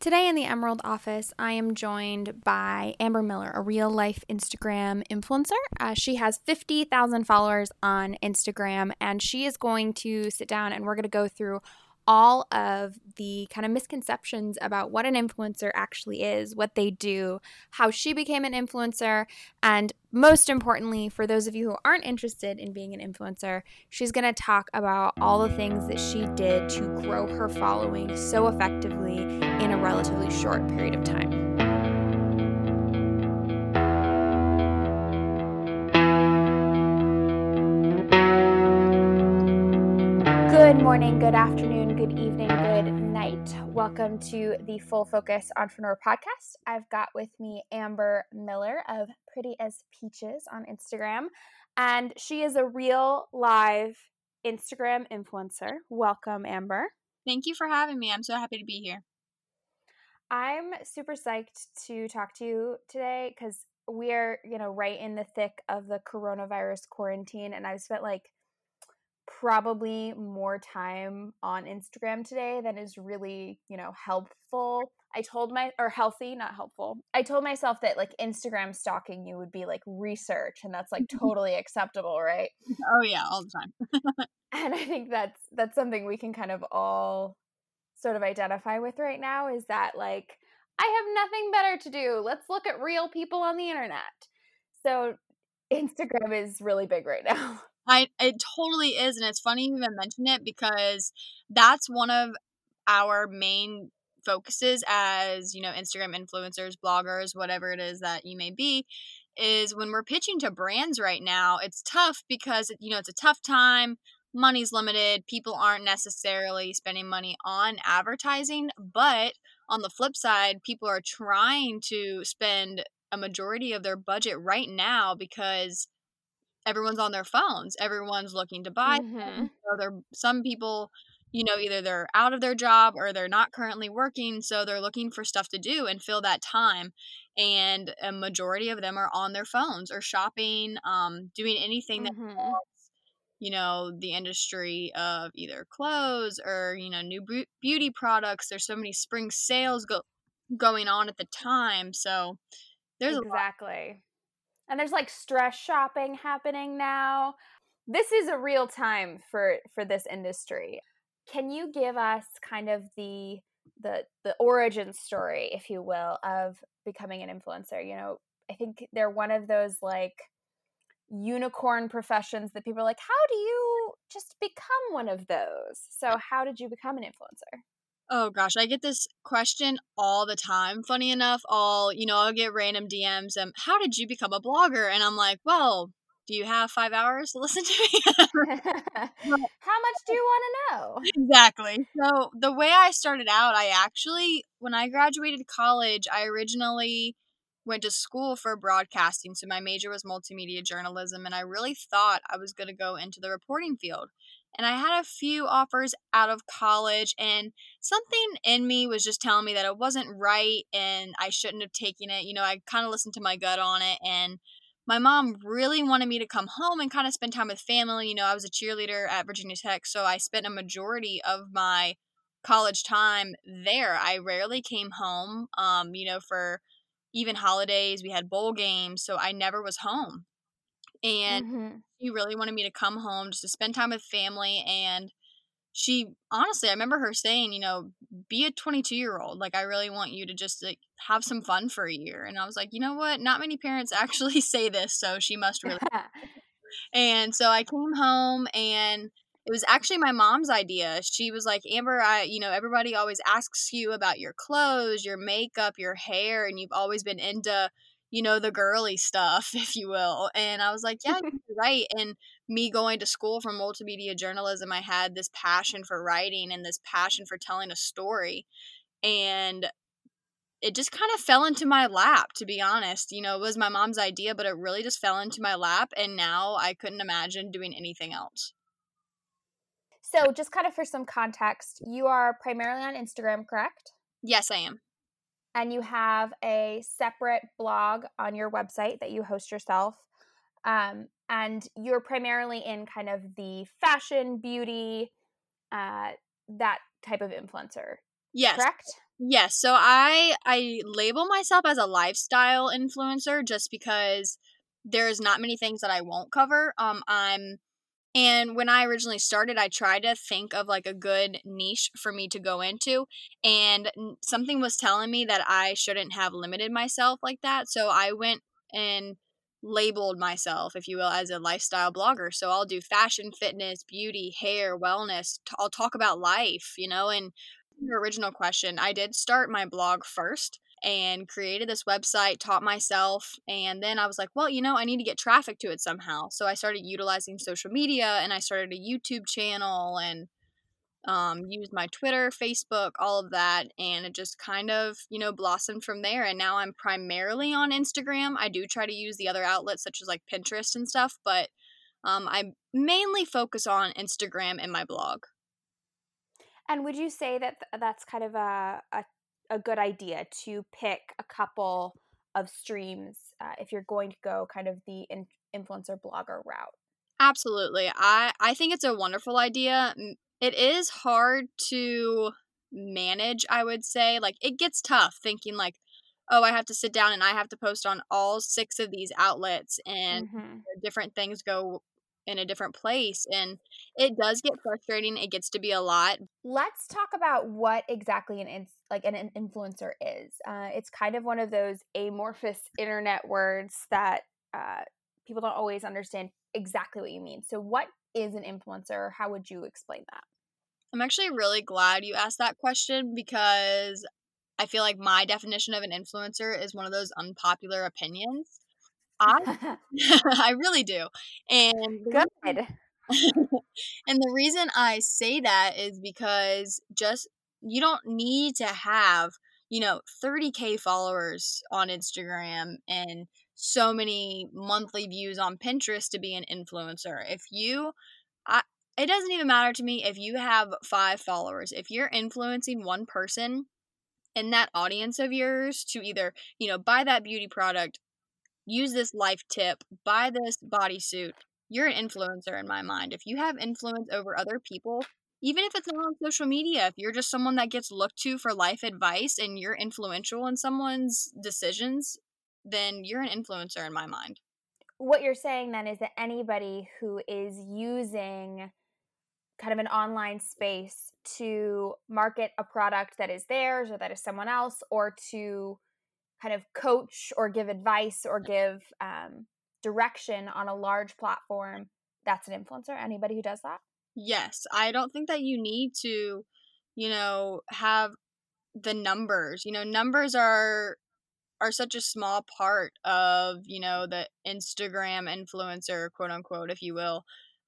Today in the Emerald office, I am joined by Amber Miller, a real life Instagram influencer. Uh, she has 50,000 followers on Instagram, and she is going to sit down and we're going to go through all of the kind of misconceptions about what an influencer actually is, what they do, how she became an influencer, and most importantly, for those of you who aren't interested in being an influencer, she's going to talk about all the things that she did to grow her following so effectively in a relatively short period of time. Good morning, good afternoon, good evening, good night. Welcome to the Full Focus Entrepreneur Podcast. I've got with me Amber Miller of Pretty as Peaches on Instagram, and she is a real live Instagram influencer. Welcome, Amber. Thank you for having me. I'm so happy to be here. I'm super psyched to talk to you today because we're, you know, right in the thick of the coronavirus quarantine, and I've spent like probably more time on Instagram today than is really, you know, helpful. I told my or healthy, not helpful. I told myself that like Instagram stalking you would be like research and that's like totally acceptable, right? Oh yeah, all the time. and I think that's that's something we can kind of all sort of identify with right now is that like I have nothing better to do. Let's look at real people on the internet. So Instagram is really big right now. I it totally is, and it's funny you even mention it because that's one of our main focuses as you know Instagram influencers, bloggers, whatever it is that you may be. Is when we're pitching to brands right now, it's tough because you know it's a tough time. Money's limited. People aren't necessarily spending money on advertising, but on the flip side, people are trying to spend a majority of their budget right now because everyone's on their phones. Everyone's looking to buy. Mm-hmm. So there, some people, you know, either they're out of their job or they're not currently working, so they're looking for stuff to do and fill that time. And a majority of them are on their phones or shopping, um, doing anything that. You know, the industry of either clothes or, you know, new beauty products. There's so many spring sales go- going on at the time. So there's exactly and there's like stress shopping happening now this is a real time for for this industry can you give us kind of the the the origin story if you will of becoming an influencer you know i think they're one of those like unicorn professions that people are like how do you just become one of those so how did you become an influencer Oh gosh, I get this question all the time. Funny enough, all you know, I'll get random DMs. Um, how did you become a blogger? And I'm like, well, do you have five hours to listen to me? how much do you want to know? Exactly. So the way I started out, I actually, when I graduated college, I originally went to school for broadcasting. So my major was multimedia journalism, and I really thought I was going to go into the reporting field and I had a few offers out of college, and something in me was just telling me that it wasn't right and I shouldn't have taken it. You know, I kind of listened to my gut on it, and my mom really wanted me to come home and kind of spend time with family. You know, I was a cheerleader at Virginia Tech, so I spent a majority of my college time there. I rarely came home, um, you know, for even holidays. We had bowl games, so I never was home and mm-hmm. she really wanted me to come home just to spend time with family and she honestly i remember her saying you know be a 22 year old like i really want you to just like have some fun for a year and i was like you know what not many parents actually say this so she must really and so i came home and it was actually my mom's idea she was like amber i you know everybody always asks you about your clothes your makeup your hair and you've always been into you know, the girly stuff, if you will. And I was like, yeah, you're right. And me going to school for multimedia journalism, I had this passion for writing and this passion for telling a story. And it just kind of fell into my lap, to be honest. You know, it was my mom's idea, but it really just fell into my lap. And now I couldn't imagine doing anything else. So, just kind of for some context, you are primarily on Instagram, correct? Yes, I am and you have a separate blog on your website that you host yourself. Um, and you're primarily in kind of the fashion, beauty, uh, that type of influencer. Yes. Correct? Yes, so I I label myself as a lifestyle influencer just because there's not many things that I won't cover. Um I'm and when I originally started, I tried to think of like a good niche for me to go into and something was telling me that I shouldn't have limited myself like that. So I went and labeled myself, if you will, as a lifestyle blogger. So I'll do fashion, fitness, beauty, hair, wellness. I'll talk about life, you know, and your original question, I did start my blog first and created this website, taught myself, and then I was like, well, you know, I need to get traffic to it somehow. So I started utilizing social media and I started a YouTube channel and um, used my Twitter, Facebook, all of that, and it just kind of, you know, blossomed from there. And now I'm primarily on Instagram. I do try to use the other outlets such as like Pinterest and stuff, but um, I mainly focus on Instagram and my blog. And would you say that that's kind of a, a, a good idea to pick a couple of streams uh, if you're going to go kind of the in, influencer blogger route? Absolutely. I, I think it's a wonderful idea. It is hard to manage, I would say. Like, it gets tough thinking, like, oh, I have to sit down and I have to post on all six of these outlets and mm-hmm. different things go in a different place and it does get frustrating it gets to be a lot. Let's talk about what exactly an like an influencer is uh, it's kind of one of those amorphous internet words that uh, people don't always understand exactly what you mean so what is an influencer? How would you explain that? I'm actually really glad you asked that question because i feel like my definition of an influencer is one of those unpopular opinions I I really do. And good. and the reason I say that is because just you don't need to have, you know, 30k followers on Instagram and so many monthly views on Pinterest to be an influencer. If you I it doesn't even matter to me if you have 5 followers. If you're influencing one person in that audience of yours to either, you know, buy that beauty product, use this life tip, buy this bodysuit, you're an influencer in my mind. If you have influence over other people, even if it's not on social media, if you're just someone that gets looked to for life advice and you're influential in someone's decisions, then you're an influencer in my mind. What you're saying then is that anybody who is using kind of an online space to market a product that is theirs or that is someone else or to kind of coach or give advice or give um, direction on a large platform, that's an influencer. Anybody who does that? Yes. I don't think that you need to, you know, have the numbers. You know, numbers are are such a small part of, you know, the Instagram influencer, quote unquote, if you will.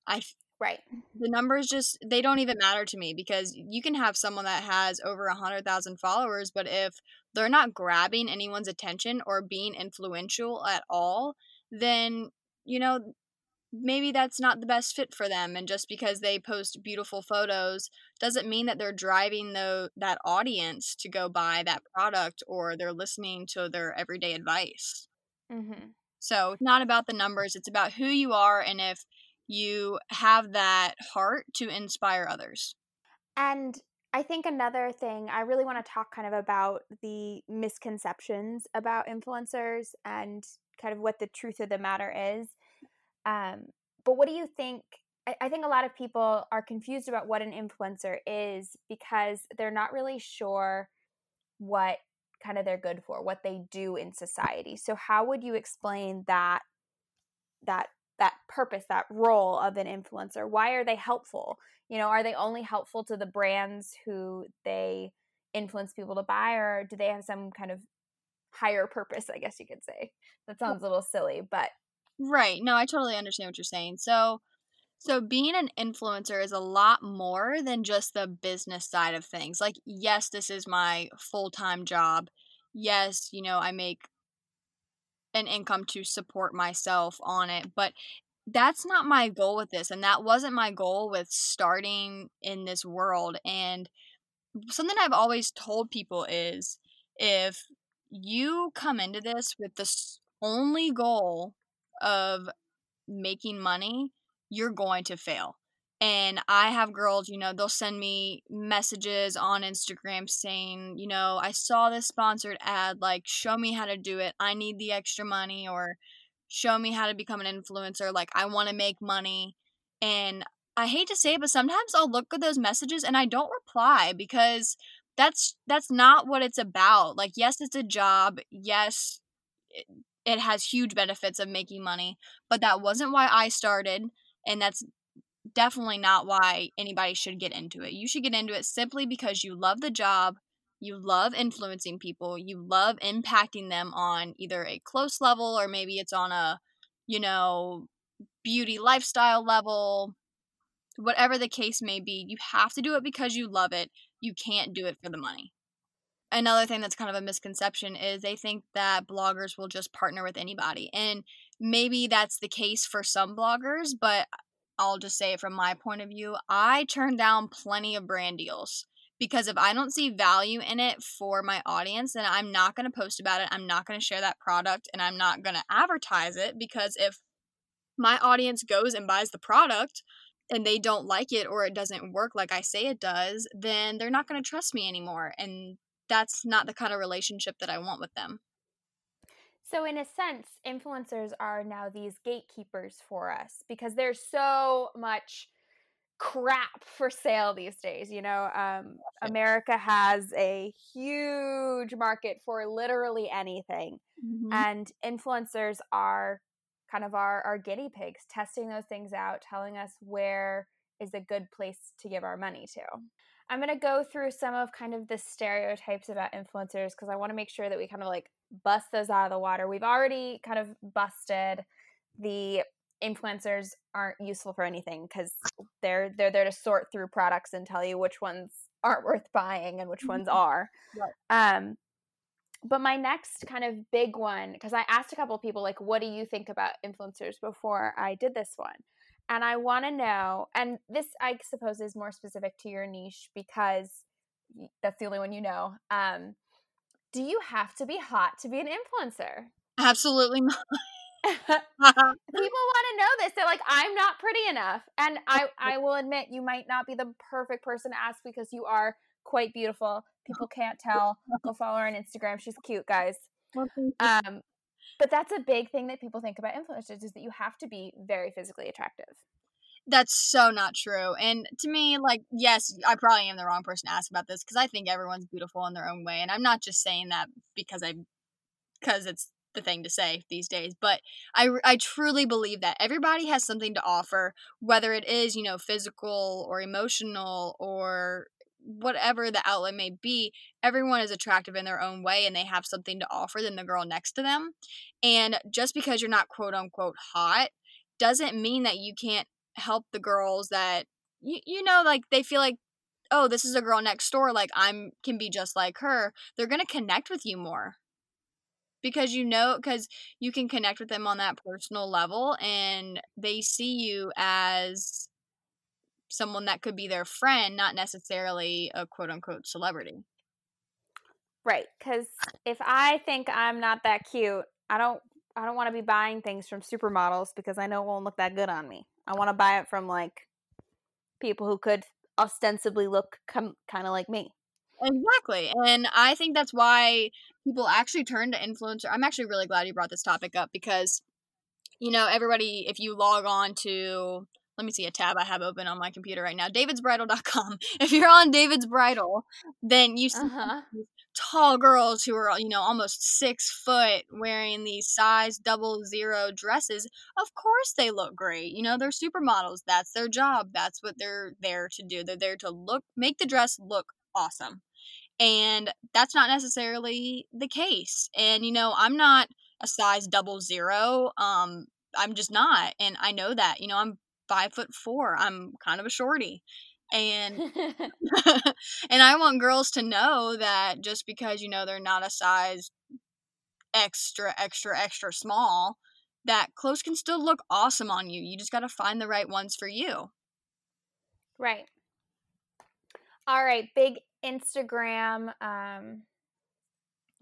I Right. The numbers just they don't even matter to me because you can have someone that has over a hundred thousand followers, but if they're not grabbing anyone's attention or being influential at all, then you know maybe that's not the best fit for them and just because they post beautiful photos doesn't mean that they're driving the that audience to go buy that product or they're listening to their everyday advice mm-hmm. so it's not about the numbers it's about who you are and if you have that heart to inspire others. And I think another thing, I really want to talk kind of about the misconceptions about influencers and kind of what the truth of the matter is. Um, but what do you think? I, I think a lot of people are confused about what an influencer is because they're not really sure what kind of they're good for, what they do in society. So how would you explain that that that purpose, that role of an influencer? Why are they helpful? You know, are they only helpful to the brands who they influence people to buy, or do they have some kind of higher purpose, I guess you could say? That sounds a little silly, but. Right. No, I totally understand what you're saying. So, so being an influencer is a lot more than just the business side of things. Like, yes, this is my full-time job. Yes, you know, I make an income to support myself on it. But that's not my goal with this. And that wasn't my goal with starting in this world. And something I've always told people is if you come into this with the only goal of making money, you're going to fail. And I have girls, you know, they'll send me messages on Instagram saying, you know, I saw this sponsored ad, like, show me how to do it. I need the extra money, or show me how to become an influencer. Like, I want to make money. And I hate to say it, but sometimes I'll look at those messages and I don't reply because that's that's not what it's about. Like, yes, it's a job. Yes, it, it has huge benefits of making money, but that wasn't why I started, and that's definitely not why anybody should get into it. You should get into it simply because you love the job, you love influencing people, you love impacting them on either a close level or maybe it's on a, you know, beauty lifestyle level, whatever the case may be. You have to do it because you love it. You can't do it for the money. Another thing that's kind of a misconception is they think that bloggers will just partner with anybody. And maybe that's the case for some bloggers, but I'll just say from my point of view. I turn down plenty of brand deals because if I don't see value in it for my audience, then I'm not going to post about it. I'm not going to share that product and I'm not going to advertise it because if my audience goes and buys the product and they don't like it or it doesn't work like I say it does, then they're not going to trust me anymore. And that's not the kind of relationship that I want with them. So, in a sense, influencers are now these gatekeepers for us because there's so much crap for sale these days. You know, um, America has a huge market for literally anything, mm-hmm. and influencers are kind of our, our guinea pigs, testing those things out, telling us where is a good place to give our money to. I'm going to go through some of kind of the stereotypes about influencers because I want to make sure that we kind of like bust those out of the water. We've already kind of busted the influencers aren't useful for anything because they're they're there to sort through products and tell you which ones aren't worth buying and which ones are. Right. Um, but my next kind of big one because I asked a couple of people like, what do you think about influencers before I did this one, and I want to know. And this I suppose is more specific to your niche because that's the only one you know. Um, do you have to be hot to be an influencer? Absolutely not. People want to know this. They're like, I'm not pretty enough. And I, I will admit, you might not be the perfect person to ask because you are quite beautiful. People can't tell. Go follow her on Instagram. She's cute, guys. Um, but that's a big thing that people think about influencers is that you have to be very physically attractive. That's so not true. And to me, like, yes, I probably am the wrong person to ask about this because I think everyone's beautiful in their own way. And I'm not just saying that because I, because it's the thing to say these days. But I, I truly believe that everybody has something to offer, whether it is, you know, physical or emotional or whatever the outlet may be, everyone is attractive in their own way and they have something to offer than the girl next to them. And just because you're not quote unquote hot doesn't mean that you can't help the girls that you, you know like they feel like oh this is a girl next door like i'm can be just like her they're to connect with you more. Because you know because you can connect with them on that personal level and they see you as someone that could be their friend not necessarily a quote unquote celebrity. Right because if i think i'm not that cute i don't i don't want to be buying things from supermodels because i know it won't look that good on me I want to buy it from like people who could ostensibly look com- kind of like me. Exactly. And I think that's why people actually turn to influencer. I'm actually really glad you brought this topic up because you know, everybody if you log on to let me see a tab I have open on my computer right now, davidsbridal.com. If you're on David's Bridal, then you see uh-huh tall girls who are you know almost six foot wearing these size double zero dresses of course they look great you know they're supermodels that's their job that's what they're there to do they're there to look make the dress look awesome. And that's not necessarily the case and you know i'm not a size double zero um i'm just not and i know that you know i'm five foot four i'm kind of a shorty and and I want girls to know that just because you know they're not a size extra extra extra small that clothes can still look awesome on you. You just got to find the right ones for you. Right. All right, big Instagram um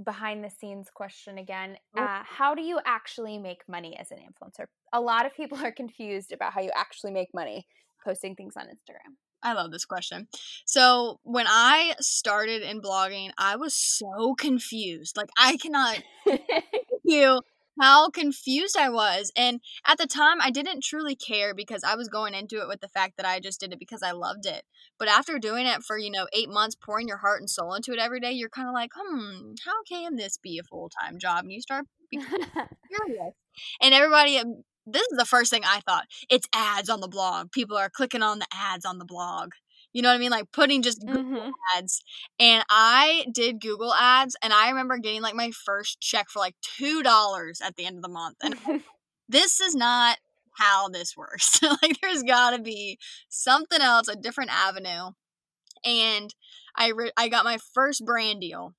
behind the scenes question again. Uh, how do you actually make money as an influencer? A lot of people are confused about how you actually make money posting things on Instagram. I love this question. So, when I started in blogging, I was so confused. Like, I cannot you how confused I was. And at the time, I didn't truly care because I was going into it with the fact that I just did it because I loved it. But after doing it for, you know, eight months, pouring your heart and soul into it every day, you're kind of like, hmm, how can this be a full time job? And you start curious. and everybody, um, this is the first thing I thought. It's ads on the blog. People are clicking on the ads on the blog. You know what I mean? Like putting just Google mm-hmm. ads. And I did Google ads and I remember getting like my first check for like $2 at the end of the month. And this is not how this works. like there's got to be something else, a different avenue. And I re- I got my first brand deal.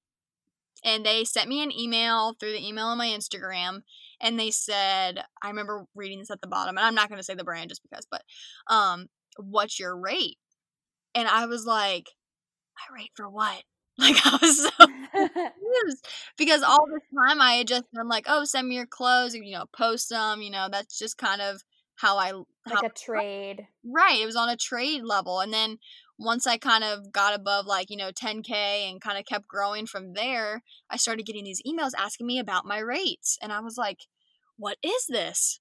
And they sent me an email through the email on my Instagram and they said, I remember reading this at the bottom and I'm not going to say the brand just because, but um what's your rate? And I was like, I rate for what? Like I was so confused because all this time I had just been like, oh, send me your clothes, you know, post them, you know, that's just kind of how I like how, a trade. Right. It was on a trade level. And then once I kind of got above like, you know, 10K and kind of kept growing from there, I started getting these emails asking me about my rates. And I was like, what is this?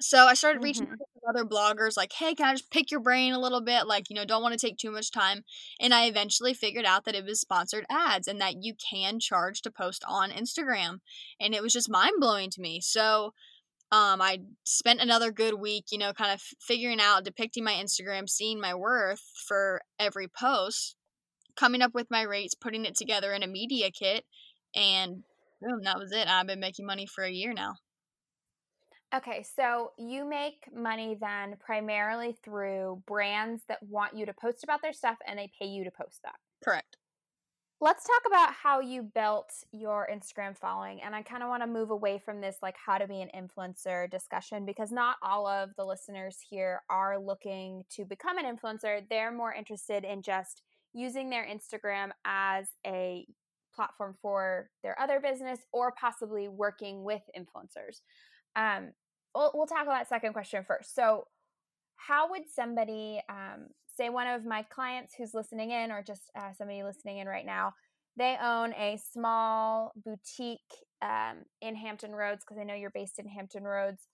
So I started reaching mm-hmm. other bloggers like, hey, can I just pick your brain a little bit? Like, you know, don't want to take too much time. And I eventually figured out that it was sponsored ads and that you can charge to post on Instagram. And it was just mind blowing to me. So um, I spent another good week, you know, kind of figuring out, depicting my Instagram, seeing my worth for every post, coming up with my rates, putting it together in a media kit, and boom, that was it. I've been making money for a year now. Okay, so you make money then primarily through brands that want you to post about their stuff and they pay you to post that. Correct. Let's talk about how you built your Instagram following. And I kind of want to move away from this, like how to be an influencer discussion, because not all of the listeners here are looking to become an influencer. They're more interested in just using their Instagram as a platform for their other business or possibly working with influencers. Um, we'll, we'll tackle that second question first. So, how would somebody, um, say, one of my clients who's listening in, or just uh, somebody listening in right now, they own a small boutique um, in Hampton Roads because I know you're based in Hampton Roads,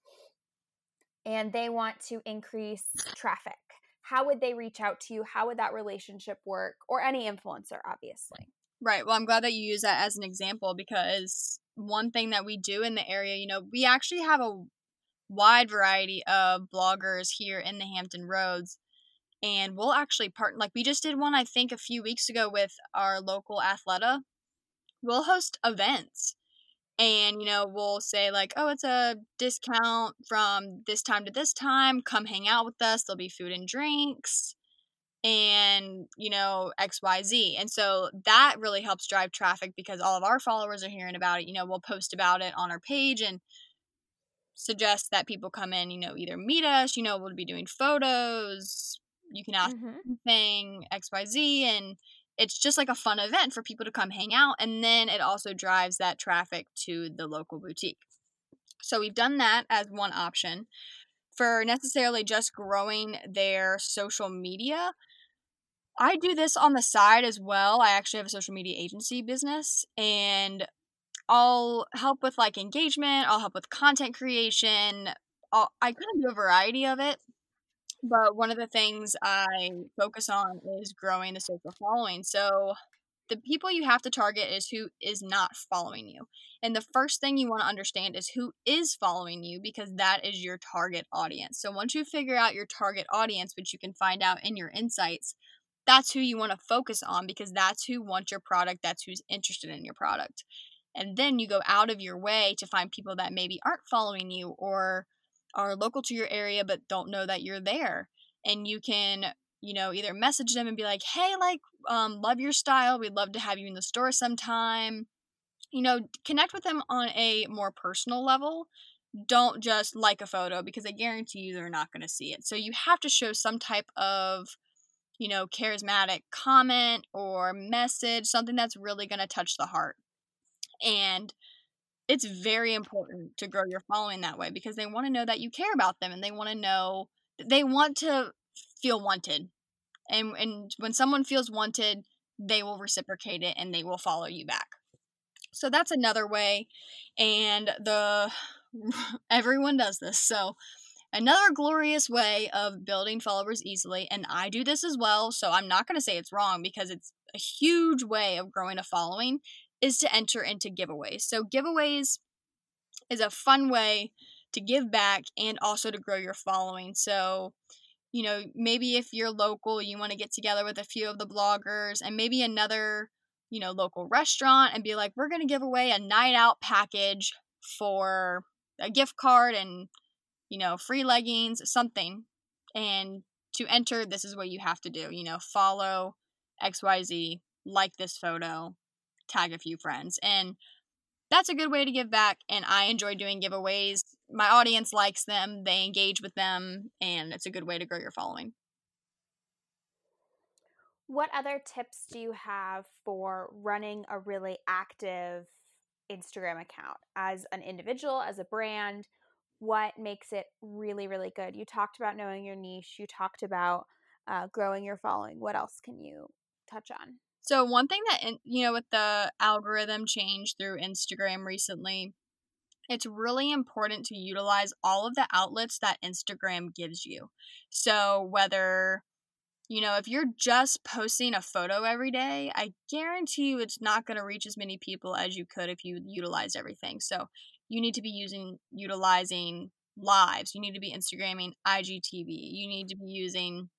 and they want to increase traffic. How would they reach out to you? How would that relationship work? Or any influencer, obviously. Right. Well, I'm glad that you use that as an example because one thing that we do in the area, you know, we actually have a wide variety of bloggers here in the Hampton Roads. And we'll actually partner, like we just did one, I think, a few weeks ago with our local Athleta. We'll host events and, you know, we'll say, like, oh, it's a discount from this time to this time. Come hang out with us. There'll be food and drinks and you know xyz and so that really helps drive traffic because all of our followers are hearing about it you know we'll post about it on our page and suggest that people come in you know either meet us you know we'll be doing photos you can ask mm-hmm. anything xyz and it's just like a fun event for people to come hang out and then it also drives that traffic to the local boutique so we've done that as one option for necessarily just growing their social media I do this on the side as well. I actually have a social media agency business and I'll help with like engagement, I'll help with content creation. I'll, I kind of do a variety of it. But one of the things I focus on is growing the social following. So the people you have to target is who is not following you. And the first thing you want to understand is who is following you because that is your target audience. So once you figure out your target audience, which you can find out in your insights, that's who you want to focus on because that's who wants your product, that's who's interested in your product. And then you go out of your way to find people that maybe aren't following you or are local to your area but don't know that you're there. And you can, you know, either message them and be like, hey, like, um, love your style. We'd love to have you in the store sometime. You know, connect with them on a more personal level don't just like a photo because I guarantee you they're not going to see it. So you have to show some type of you know, charismatic comment or message, something that's really going to touch the heart. And it's very important to grow your following that way because they want to know that you care about them and they want to know they want to feel wanted. And and when someone feels wanted, they will reciprocate it and they will follow you back. So that's another way and the everyone does this. So another glorious way of building followers easily and I do this as well, so I'm not going to say it's wrong because it's a huge way of growing a following is to enter into giveaways. So, giveaways is a fun way to give back and also to grow your following. So, you know, maybe if you're local, you want to get together with a few of the bloggers and maybe another, you know, local restaurant and be like, we're going to give away a night out package for a gift card and, you know, free leggings, something. And to enter, this is what you have to do, you know, follow XYZ, like this photo, tag a few friends. And that's a good way to give back. And I enjoy doing giveaways. My audience likes them, they engage with them, and it's a good way to grow your following. What other tips do you have for running a really active Instagram account as an individual, as a brand? What makes it really, really good? You talked about knowing your niche, you talked about uh, growing your following. What else can you touch on? So one thing that you know with the algorithm change through Instagram recently, it's really important to utilize all of the outlets that Instagram gives you. So whether you know, if you're just posting a photo every day, I guarantee you it's not going to reach as many people as you could if you utilized everything. So, you need to be using utilizing lives. You need to be Instagramming IGTV. You need to be using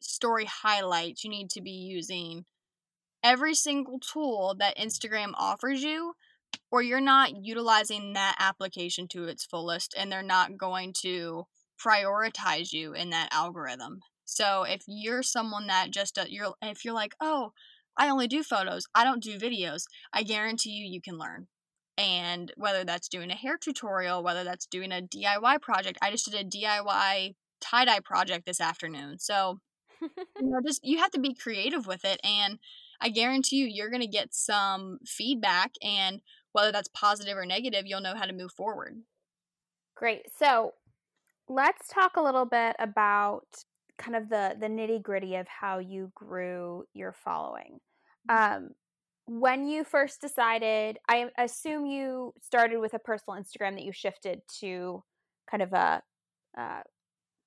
story highlights. You need to be using every single tool that Instagram offers you, or you're not utilizing that application to its fullest and they're not going to prioritize you in that algorithm. So if you're someone that just uh, you're if you're like, "Oh, I only do photos. I don't do videos." I guarantee you you can learn. And whether that's doing a hair tutorial, whether that's doing a DIY project. I just did a DIY tie-dye project this afternoon. So you know, just you have to be creative with it and I guarantee you you're going to get some feedback and whether that's positive or negative, you'll know how to move forward. Great. So, let's talk a little bit about kind of the the nitty-gritty of how you grew your following. Um when you first decided, I assume you started with a personal Instagram that you shifted to kind of a uh,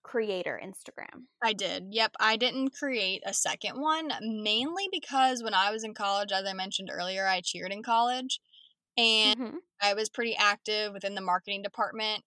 creator Instagram. I did. Yep. I didn't create a second one mainly because when I was in college, as I mentioned earlier, I cheered in college and mm-hmm. I was pretty active within the marketing department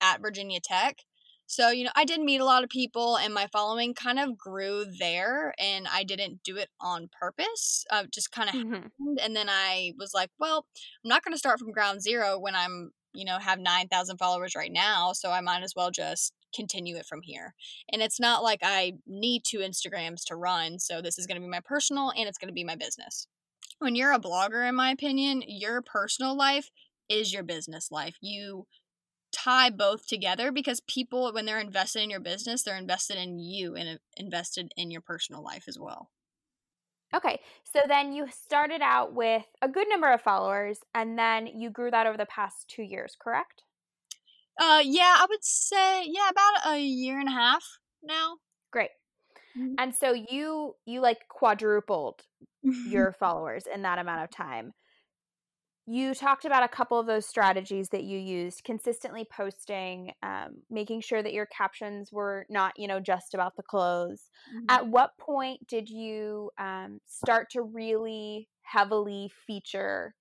at Virginia Tech. So, you know, I did meet a lot of people and my following kind of grew there and I didn't do it on purpose. Uh, just kind of mm-hmm. happened. And then I was like, well, I'm not going to start from ground zero when I'm, you know, have 9,000 followers right now. So I might as well just continue it from here. And it's not like I need two Instagrams to run. So this is going to be my personal and it's going to be my business. When you're a blogger, in my opinion, your personal life is your business life. You tie both together because people, when they're invested in your business, they're invested in you and uh, invested in your personal life as well. Okay, so then you started out with a good number of followers and then you grew that over the past two years, correct? Uh, yeah, I would say yeah, about a year and a half now. Great. Mm-hmm. And so you you like quadrupled your followers in that amount of time. You talked about a couple of those strategies that you used consistently posting, um, making sure that your captions were not, you know, just about the clothes. Mm-hmm. At what point did you um, start to really heavily feature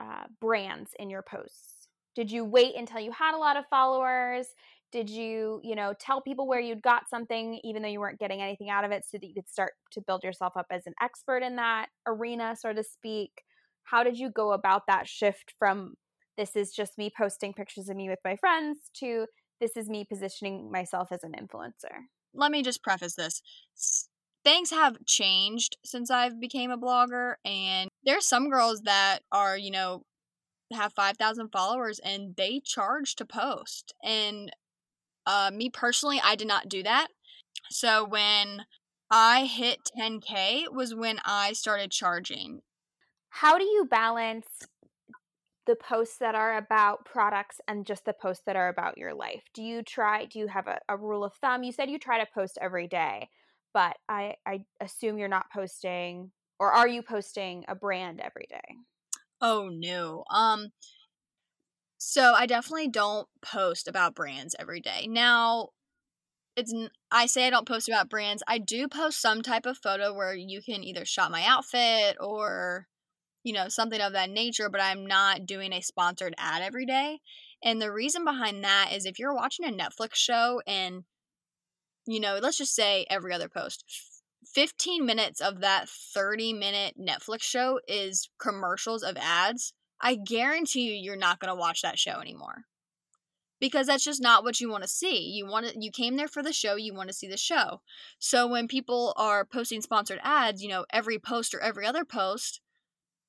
uh, brands in your posts? Did you wait until you had a lot of followers? Did you, you know, tell people where you'd got something even though you weren't getting anything out of it so that you could start to build yourself up as an expert in that arena, so to speak? How did you go about that shift from this is just me posting pictures of me with my friends to this is me positioning myself as an influencer? Let me just preface this things have changed since I've became a blogger and there's some girls that are, you know, have 5,000 followers and they charge to post. And uh, me personally, I did not do that. So when I hit 10K was when I started charging. How do you balance the posts that are about products and just the posts that are about your life? Do you try, do you have a, a rule of thumb? You said you try to post every day, but I, I assume you're not posting, or are you posting a brand every day? Oh no. Um so I definitely don't post about brands every day. Now, it's I say I don't post about brands. I do post some type of photo where you can either shop my outfit or you know, something of that nature, but I'm not doing a sponsored ad every day. And the reason behind that is if you're watching a Netflix show and you know, let's just say every other post 15 minutes of that 30 minute Netflix show is commercials of ads, I guarantee you you're not going to watch that show anymore. Because that's just not what you want to see. You want to you came there for the show, you want to see the show. So when people are posting sponsored ads, you know, every post or every other post,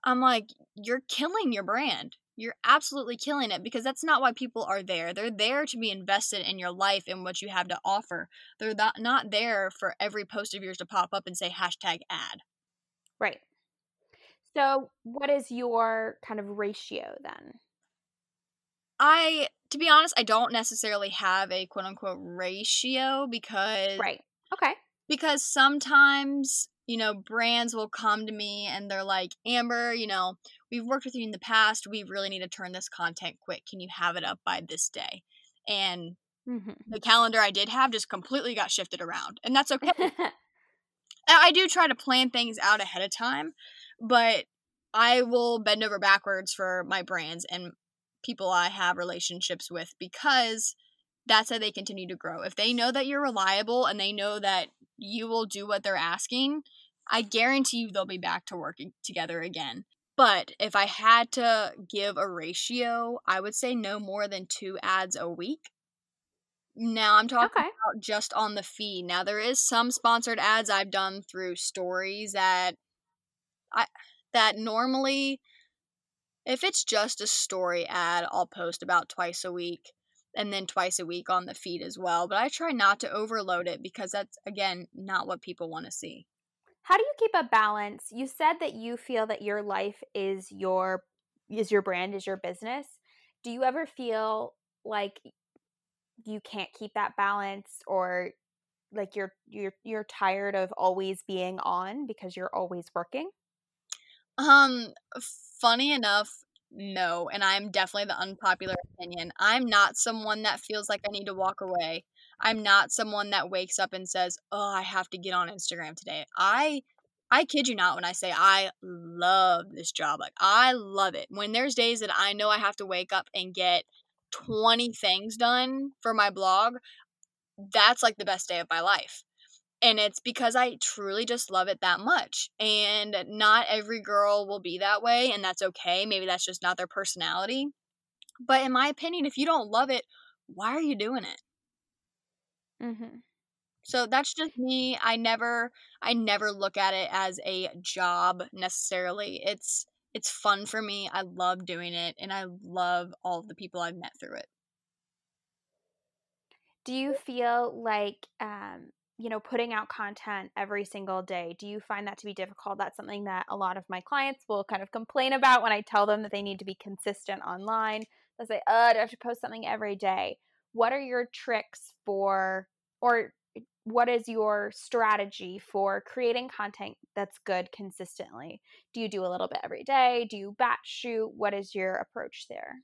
I'm like, you're killing your brand. You're absolutely killing it because that's not why people are there. They're there to be invested in your life and what you have to offer. They're not, not there for every post of yours to pop up and say hashtag ad. Right. So, what is your kind of ratio then? I, to be honest, I don't necessarily have a quote unquote ratio because. Right. Okay. Because sometimes, you know, brands will come to me and they're like, Amber, you know, we've worked with you in the past. We really need to turn this content quick. Can you have it up by this day? And mm-hmm. the calendar I did have just completely got shifted around. And that's okay. I do try to plan things out ahead of time but I will bend over backwards for my brands and people I have relationships with because that's how they continue to grow. If they know that you're reliable and they know that you will do what they're asking, I guarantee you they'll be back to working together again. But if I had to give a ratio, I would say no more than two ads a week. Now I'm talking okay. about just on the feed. Now there is some sponsored ads I've done through stories that I that normally if it's just a story ad, I'll post about twice a week and then twice a week on the feed as well. But I try not to overload it because that's again not what people want to see. How do you keep a balance? You said that you feel that your life is your is your brand, is your business. Do you ever feel like you can't keep that balance or like you're you're you're tired of always being on because you're always working? Um, funny enough, no, and I'm definitely the unpopular opinion. I'm not someone that feels like I need to walk away. I'm not someone that wakes up and says, "Oh, I have to get on Instagram today." I I kid you not when I say I love this job. Like I love it. When there's days that I know I have to wake up and get 20 things done for my blog, that's like the best day of my life and it's because I truly just love it that much. And not every girl will be that way, and that's okay. Maybe that's just not their personality. But in my opinion, if you don't love it, why are you doing it? Mm-hmm. So that's just me. I never, I never look at it as a job necessarily. It's, it's fun for me. I love doing it, and I love all of the people I've met through it. Do you feel like um, you know, putting out content every single day. Do you find that to be difficult? That's something that a lot of my clients will kind of complain about when I tell them that they need to be consistent online. They'll say, oh, I have to post something every day. What are your tricks for, or what is your strategy for creating content that's good consistently? Do you do a little bit every day? Do you batch shoot? What is your approach there?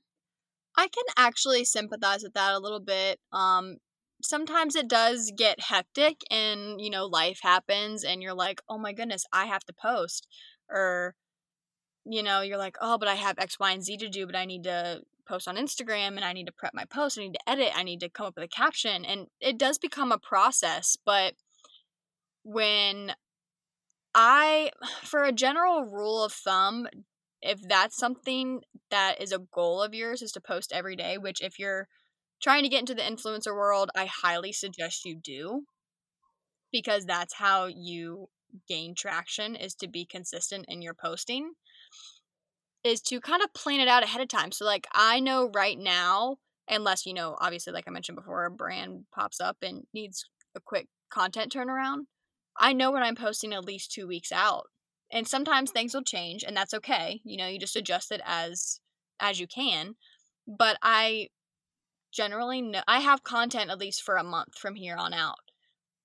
I can actually sympathize with that a little bit. Um, sometimes it does get hectic and you know life happens and you're like oh my goodness i have to post or you know you're like oh but i have x y and z to do but i need to post on instagram and i need to prep my post i need to edit i need to come up with a caption and it does become a process but when i for a general rule of thumb if that's something that is a goal of yours is to post every day which if you're trying to get into the influencer world, I highly suggest you do because that's how you gain traction is to be consistent in your posting is to kind of plan it out ahead of time. So like I know right now unless you know obviously like I mentioned before a brand pops up and needs a quick content turnaround, I know when I'm posting at least 2 weeks out And sometimes things will change and that's okay. You know, you just adjust it as as you can. But I generally know I have content at least for a month from here on out.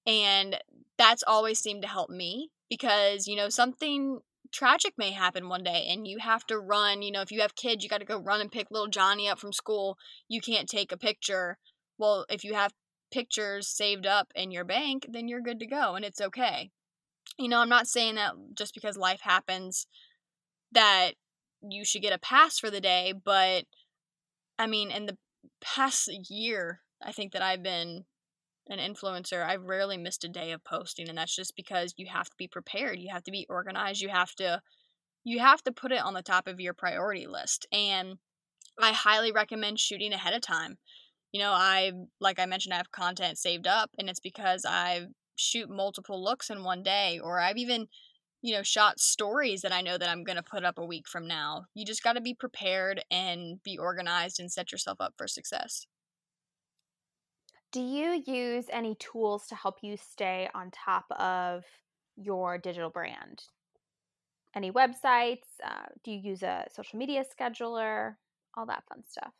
And that's always seemed to help me because, you know, something tragic may happen one day and you have to run, you know, if you have kids, you got to go run and pick little Johnny up from school. You can't take a picture. Well, if you have pictures saved up in your bank, then you're good to go and it's okay. You know, I'm not saying that just because life happens that you should get a pass for the day, but I mean, in the past year, I think that I've been an influencer, I've rarely missed a day of posting and that's just because you have to be prepared. You have to be organized. You have to you have to put it on the top of your priority list. And I highly recommend shooting ahead of time. You know, I like I mentioned I have content saved up and it's because I shoot multiple looks in one day or I've even you know, shot stories that I know that I'm going to put up a week from now. You just got to be prepared and be organized and set yourself up for success. Do you use any tools to help you stay on top of your digital brand? Any websites? Uh, do you use a social media scheduler? All that fun stuff.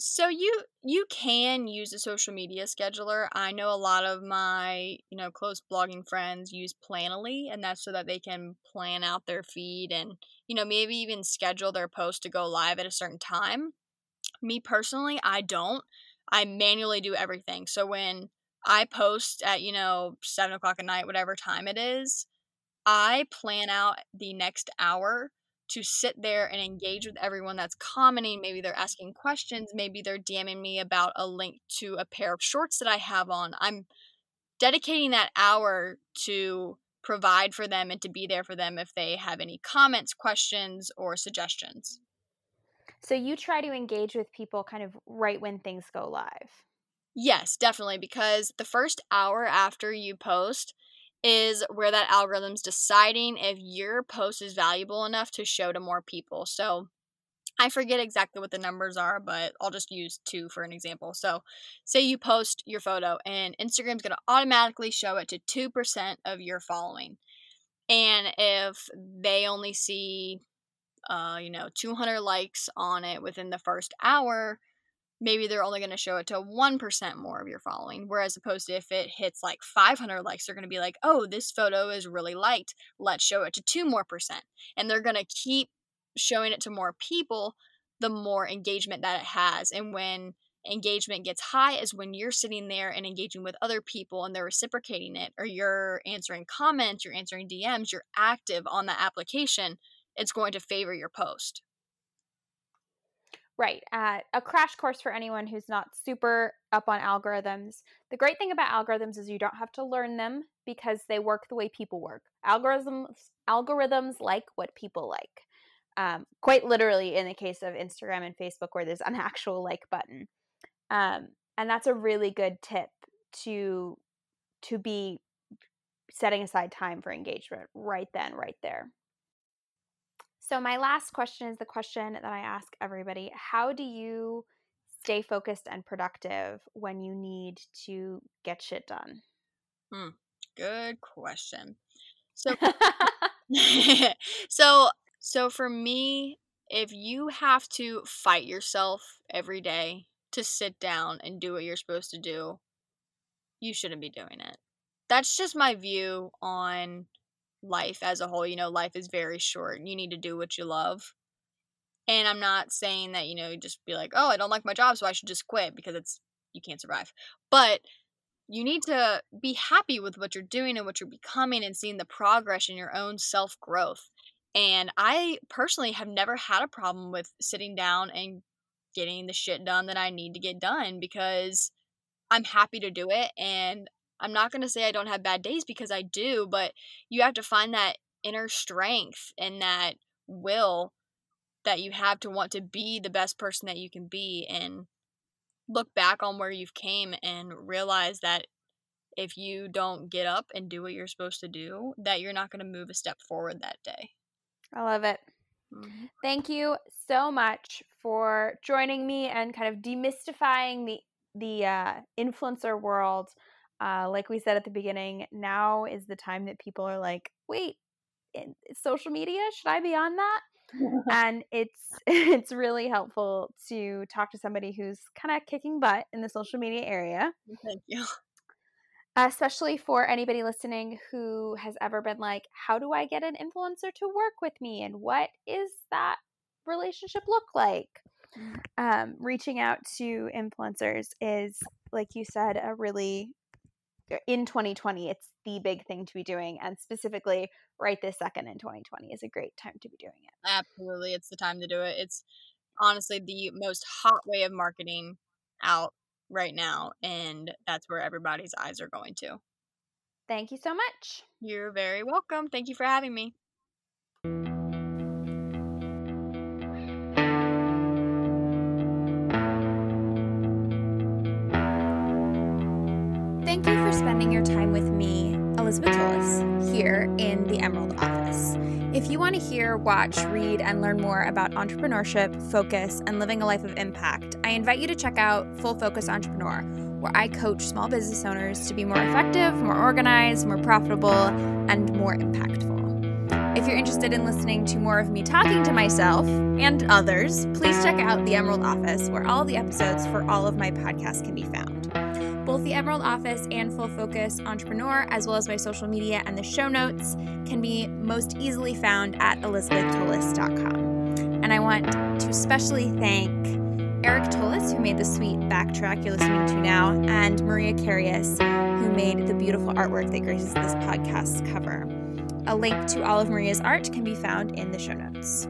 So you you can use a social media scheduler. I know a lot of my, you know, close blogging friends use Planoly and that's so that they can plan out their feed and, you know, maybe even schedule their post to go live at a certain time. Me personally, I don't. I manually do everything. So when I post at, you know, seven o'clock at night, whatever time it is, I plan out the next hour to sit there and engage with everyone that's commenting. Maybe they're asking questions. Maybe they're DMing me about a link to a pair of shorts that I have on. I'm dedicating that hour to provide for them and to be there for them if they have any comments, questions, or suggestions. So you try to engage with people kind of right when things go live. Yes, definitely. Because the first hour after you post is where that algorithm's deciding if your post is valuable enough to show to more people. So I forget exactly what the numbers are, but I'll just use two for an example. So, say you post your photo, and Instagram's going to automatically show it to 2% of your following. And if they only see uh, you know, 200 likes on it within the first hour, maybe they're only going to show it to 1% more of your following. Whereas opposed to if it hits like 500 likes, they're going to be like, oh, this photo is really liked. Let's show it to 2 more percent. And they're going to keep showing it to more people the more engagement that it has. And when engagement gets high is when you're sitting there and engaging with other people and they're reciprocating it, or you're answering comments, you're answering DMs, you're active on the application it's going to favor your post. Right. Uh, a crash course for anyone who's not super up on algorithms. The great thing about algorithms is you don't have to learn them because they work the way people work. Algorithms algorithms like what people like. Um, quite literally, in the case of Instagram and Facebook, where there's an actual like button, um, and that's a really good tip to to be setting aside time for engagement right then, right there. So, my last question is the question that I ask everybody How do you stay focused and productive when you need to get shit done? Hmm. Good question. So, so, so for me, if you have to fight yourself every day to sit down and do what you're supposed to do, you shouldn't be doing it. That's just my view on life as a whole. You know, life is very short. You need to do what you love. And I'm not saying that, you know, just be like, oh, I don't like my job, so I should just quit because it's, you can't survive. But you need to be happy with what you're doing and what you're becoming and seeing the progress in your own self growth. And I personally have never had a problem with sitting down and getting the shit done that I need to get done because I'm happy to do it and I'm not going to say I don't have bad days because I do, but you have to find that inner strength and that will that you have to want to be the best person that you can be and look back on where you've came and realize that if you don't get up and do what you're supposed to do, that you're not going to move a step forward that day. I love it. Mm-hmm. Thank you so much for joining me and kind of demystifying the the uh, influencer world uh, like we said at the beginning, now is the time that people are like, wait, social media? Should I be on that? and it's it's really helpful to talk to somebody who's kind of kicking butt in the social media area. Thank you. Especially for anybody listening who has ever been like, how do I get an influencer to work with me? And what is that relationship look like? Mm. Um, reaching out to influencers is, like you said, a really Er, in 2020 it's the big thing to be doing and specifically right this second in 2020 is a great time to be doing it. Absolutely it's the time to do it it's honestly the most hot way of marketing out right now and that's where everybody's eyes are going to. Thank you so much. You're very welcome thank you for having me Thank you for spending your time with me, Elizabeth Tullis, here in the Emerald office. If you want to hear, watch, read, and learn more about entrepreneurship, focus, and living a life of impact, I invite you to check out Full Focus Entrepreneur, where I coach small business owners to be more effective, more organized, more profitable, and more impactful. If you're interested in listening to more of me talking to myself and others, please check out the Emerald Office, where all the episodes for all of my podcasts can be found. Both the Emerald Office and Full Focus Entrepreneur, as well as my social media and the show notes, can be most easily found at elizabethtullis.com. And I want to especially thank Eric Tullis, who made the sweet backtrack you're listening to now, and Maria Carius, who made the beautiful artwork that graces this podcast's cover. A link to all of Maria's art can be found in the show notes.